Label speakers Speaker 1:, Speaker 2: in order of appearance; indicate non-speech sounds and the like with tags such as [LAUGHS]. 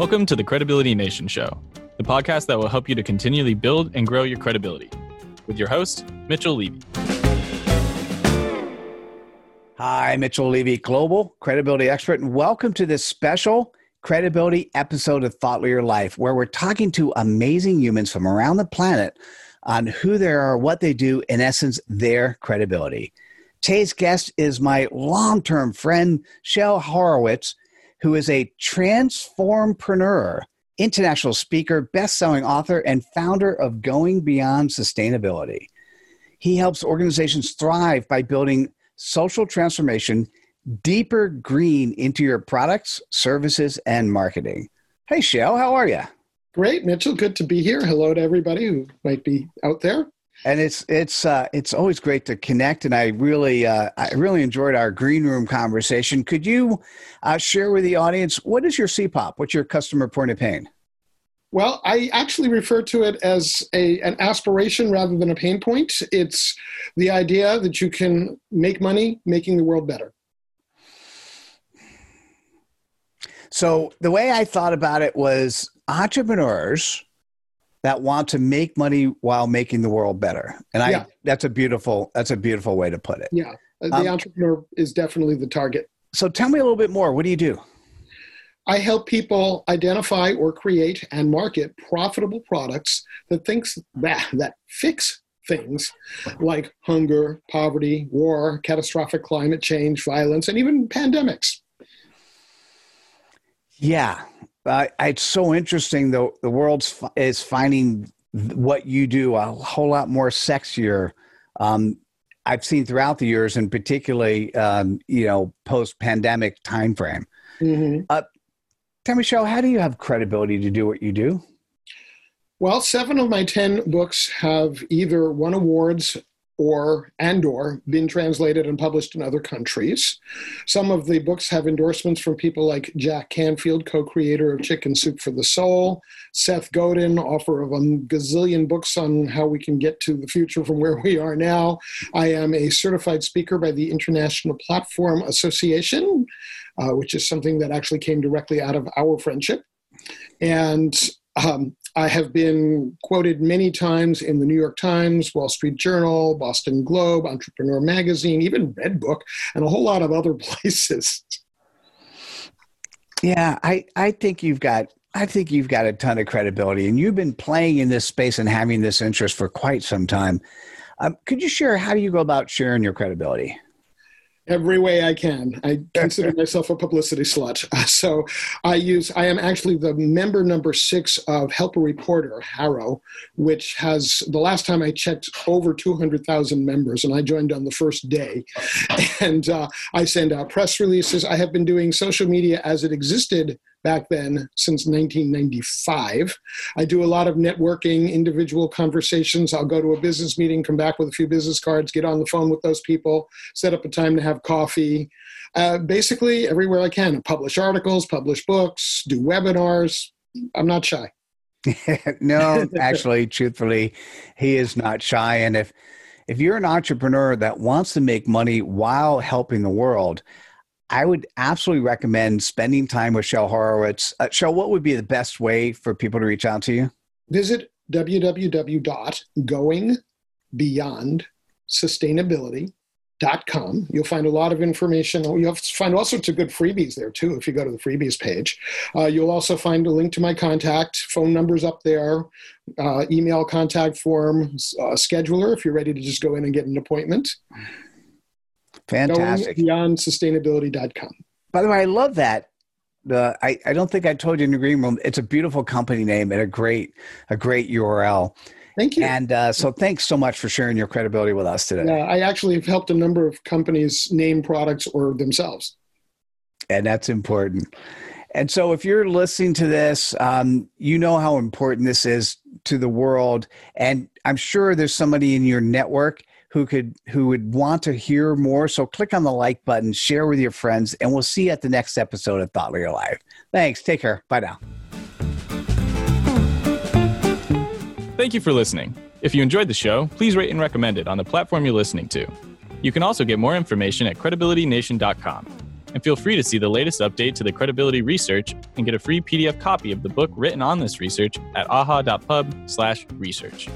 Speaker 1: Welcome to the Credibility Nation Show, the podcast that will help you to continually build and grow your credibility. With your host, Mitchell Levy.
Speaker 2: Hi, Mitchell Levy, global credibility expert, and welcome to this special credibility episode of Thought Leader Life, where we're talking to amazing humans from around the planet on who they are, what they do, in essence, their credibility. Today's guest is my long term friend, Shel Horowitz, who is a transformpreneur, international speaker, best selling author, and founder of Going Beyond Sustainability. He helps organizations thrive by building social transformation deeper green into your products, services, and marketing. Hey, Shel, how are you?
Speaker 3: Great, Mitchell. Good to be here. Hello to everybody who might be out there.
Speaker 2: And it's it's uh, it's always great to connect, and I really uh, I really enjoyed our green room conversation. Could you uh, share with the audience what is your CPOP? What's your customer point of pain?
Speaker 3: Well, I actually refer to it as a, an aspiration rather than a pain point. It's the idea that you can make money making the world better.
Speaker 2: So the way I thought about it was entrepreneurs that want to make money while making the world better. And I yeah. that's a beautiful that's a beautiful way to put it.
Speaker 3: Yeah. Uh, the um, entrepreneur is definitely the target.
Speaker 2: So tell me a little bit more. What do you do?
Speaker 3: I help people identify or create and market profitable products that thinks that that fix things like hunger, poverty, war, catastrophic climate change, violence, and even pandemics.
Speaker 2: Yeah, uh, it's so interesting though. The world is finding what you do a whole lot more sexier. Um, I've seen throughout the years, and particularly, um, you know, post-pandemic timeframe. Mm-hmm. Uh, tell me, Shel, how do you have credibility to do what you do?
Speaker 3: Well, seven of my ten books have either won awards or and or been translated and published in other countries. Some of the books have endorsements from people like Jack Canfield, co-creator of Chicken Soup for the Soul, Seth Godin, author of a gazillion books on how we can get to the future from where we are now. I am a certified speaker by the International Platform Association, uh, which is something that actually came directly out of our friendship. And um, I have been quoted many times in the New York Times, Wall Street Journal, Boston Globe, Entrepreneur Magazine, even Redbook, and a whole lot of other [LAUGHS] places.
Speaker 2: Yeah, I, I think you've got I think you've got a ton of credibility, and you've been playing in this space and having this interest for quite some time. Um, could you share how do you go about sharing your credibility?
Speaker 3: Every way I can. I [LAUGHS] consider myself a publicity slut. [LAUGHS] So I use, I am actually the member number six of Help a Reporter, HARO, which has, the last time I checked, over 200,000 members, and I joined on the first day. [LAUGHS] And uh, I send out press releases. I have been doing social media as it existed back then since 1995. I do a lot of networking, individual conversations. I'll go to a business meeting, come back with a few business cards, get on the phone with those people, set up a time to have coffee. Uh, basically, everywhere I can. Publish articles, publish books, do webinars. I'm not shy. [LAUGHS]
Speaker 2: no, actually, truthfully, he is not shy. And if if you're an entrepreneur that wants to make money while helping the world, I would absolutely recommend spending time with Shel Horowitz. Uh, Shel, what would be the best way for people to reach out to you?
Speaker 3: Visit www.goingbeyondsustainability.com. You'll find a lot of information. You'll find all sorts of good freebies there too if you go to the freebies page. Uh, you'll also find a link to my contact, phone numbers up there, uh, email contact form, uh, scheduler if you're ready to just go in and get an appointment.
Speaker 2: Fantastic.
Speaker 3: BeyondSustainability.com.
Speaker 2: By the way, I love that. The I, I don't think I told you in the green room. It's a beautiful company name and a great a great URL.
Speaker 3: Thank you.
Speaker 2: And uh, so, thanks so much for sharing your credibility with us today.
Speaker 3: Yeah, I actually have helped a number of companies name products or themselves.
Speaker 2: And that's important. And so, if you're listening to this, um, you know how important this is to the world. And I'm sure there's somebody in your network who could who would want to hear more. So click on the like button, share with your friends, and we'll see you at the next episode of Thought Leader Life. Thanks. Take care. Bye now.
Speaker 1: Thank you for listening. If you enjoyed the show, please rate and recommend it on the platform you're listening to. You can also get more information at credibilitynation.com. And feel free to see the latest update to the credibility research and get a free PDF copy of the book written on this research at aha.pub/research.